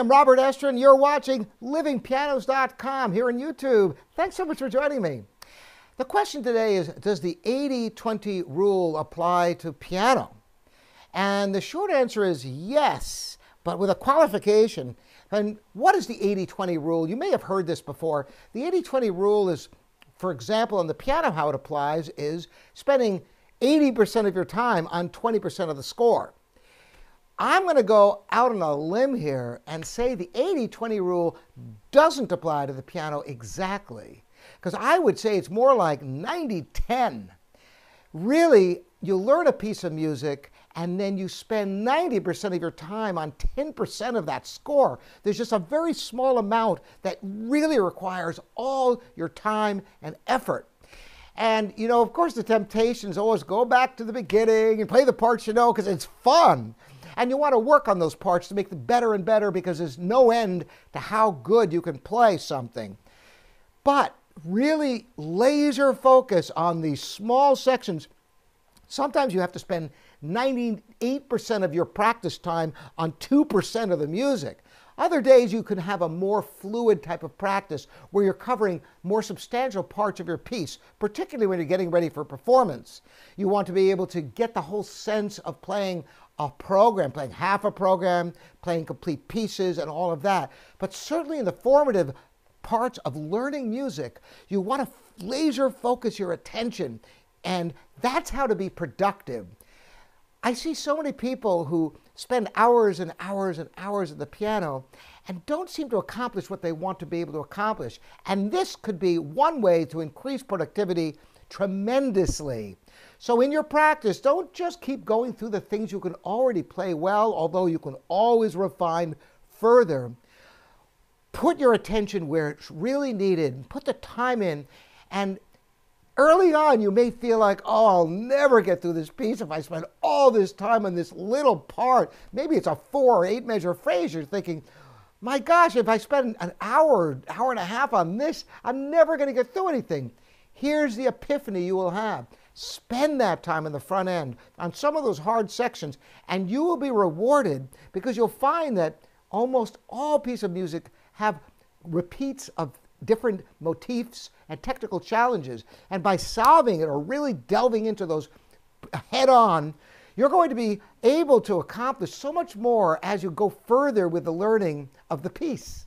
am Robert Estrin. You're watching livingpianos.com here on YouTube. Thanks so much for joining me. The question today is Does the 80 20 rule apply to piano? And the short answer is yes, but with a qualification. And what is the 80 20 rule? You may have heard this before. The 80 20 rule is, for example, on the piano, how it applies is spending 80% of your time on 20% of the score. I'm going to go out on a limb here and say the 80 20 rule doesn't apply to the piano exactly. Because I would say it's more like 90 10. Really, you learn a piece of music and then you spend 90% of your time on 10% of that score. There's just a very small amount that really requires all your time and effort. And, you know, of course, the temptation is always go back to the beginning and play the parts you know because it's fun. And you want to work on those parts to make them better and better because there's no end to how good you can play something. But really laser focus on these small sections. Sometimes you have to spend 98% of your practice time on 2% of the music. Other days you can have a more fluid type of practice where you're covering more substantial parts of your piece, particularly when you're getting ready for performance. You want to be able to get the whole sense of playing a program, playing half a program, playing complete pieces, and all of that. But certainly in the formative parts of learning music, you want to laser focus your attention, and that's how to be productive. I see so many people who spend hours and hours and hours at the piano and don't seem to accomplish what they want to be able to accomplish. And this could be one way to increase productivity tremendously. So in your practice, don't just keep going through the things you can already play well, although you can always refine further. Put your attention where it's really needed, put the time in, and early on you may feel like, oh, I'll never get through this piece if I spend all this time on this little part. Maybe it's a four or eight measure phrase. You're thinking, my gosh, if I spend an hour, hour and a half on this, I'm never going to get through anything. Here's the epiphany you will have. Spend that time in the front end on some of those hard sections, and you will be rewarded because you'll find that almost all pieces of music have repeats of different motifs and technical challenges. And by solving it or really delving into those head on, you're going to be able to accomplish so much more as you go further with the learning of the piece.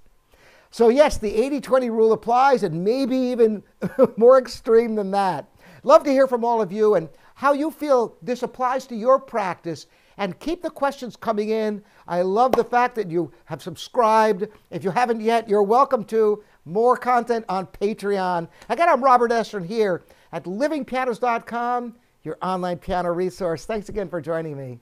So, yes, the 80 20 rule applies, and maybe even more extreme than that. Love to hear from all of you and how you feel this applies to your practice. And keep the questions coming in. I love the fact that you have subscribed. If you haven't yet, you're welcome to. More content on Patreon. Again, I'm Robert Estrin here at livingpianos.com, your online piano resource. Thanks again for joining me.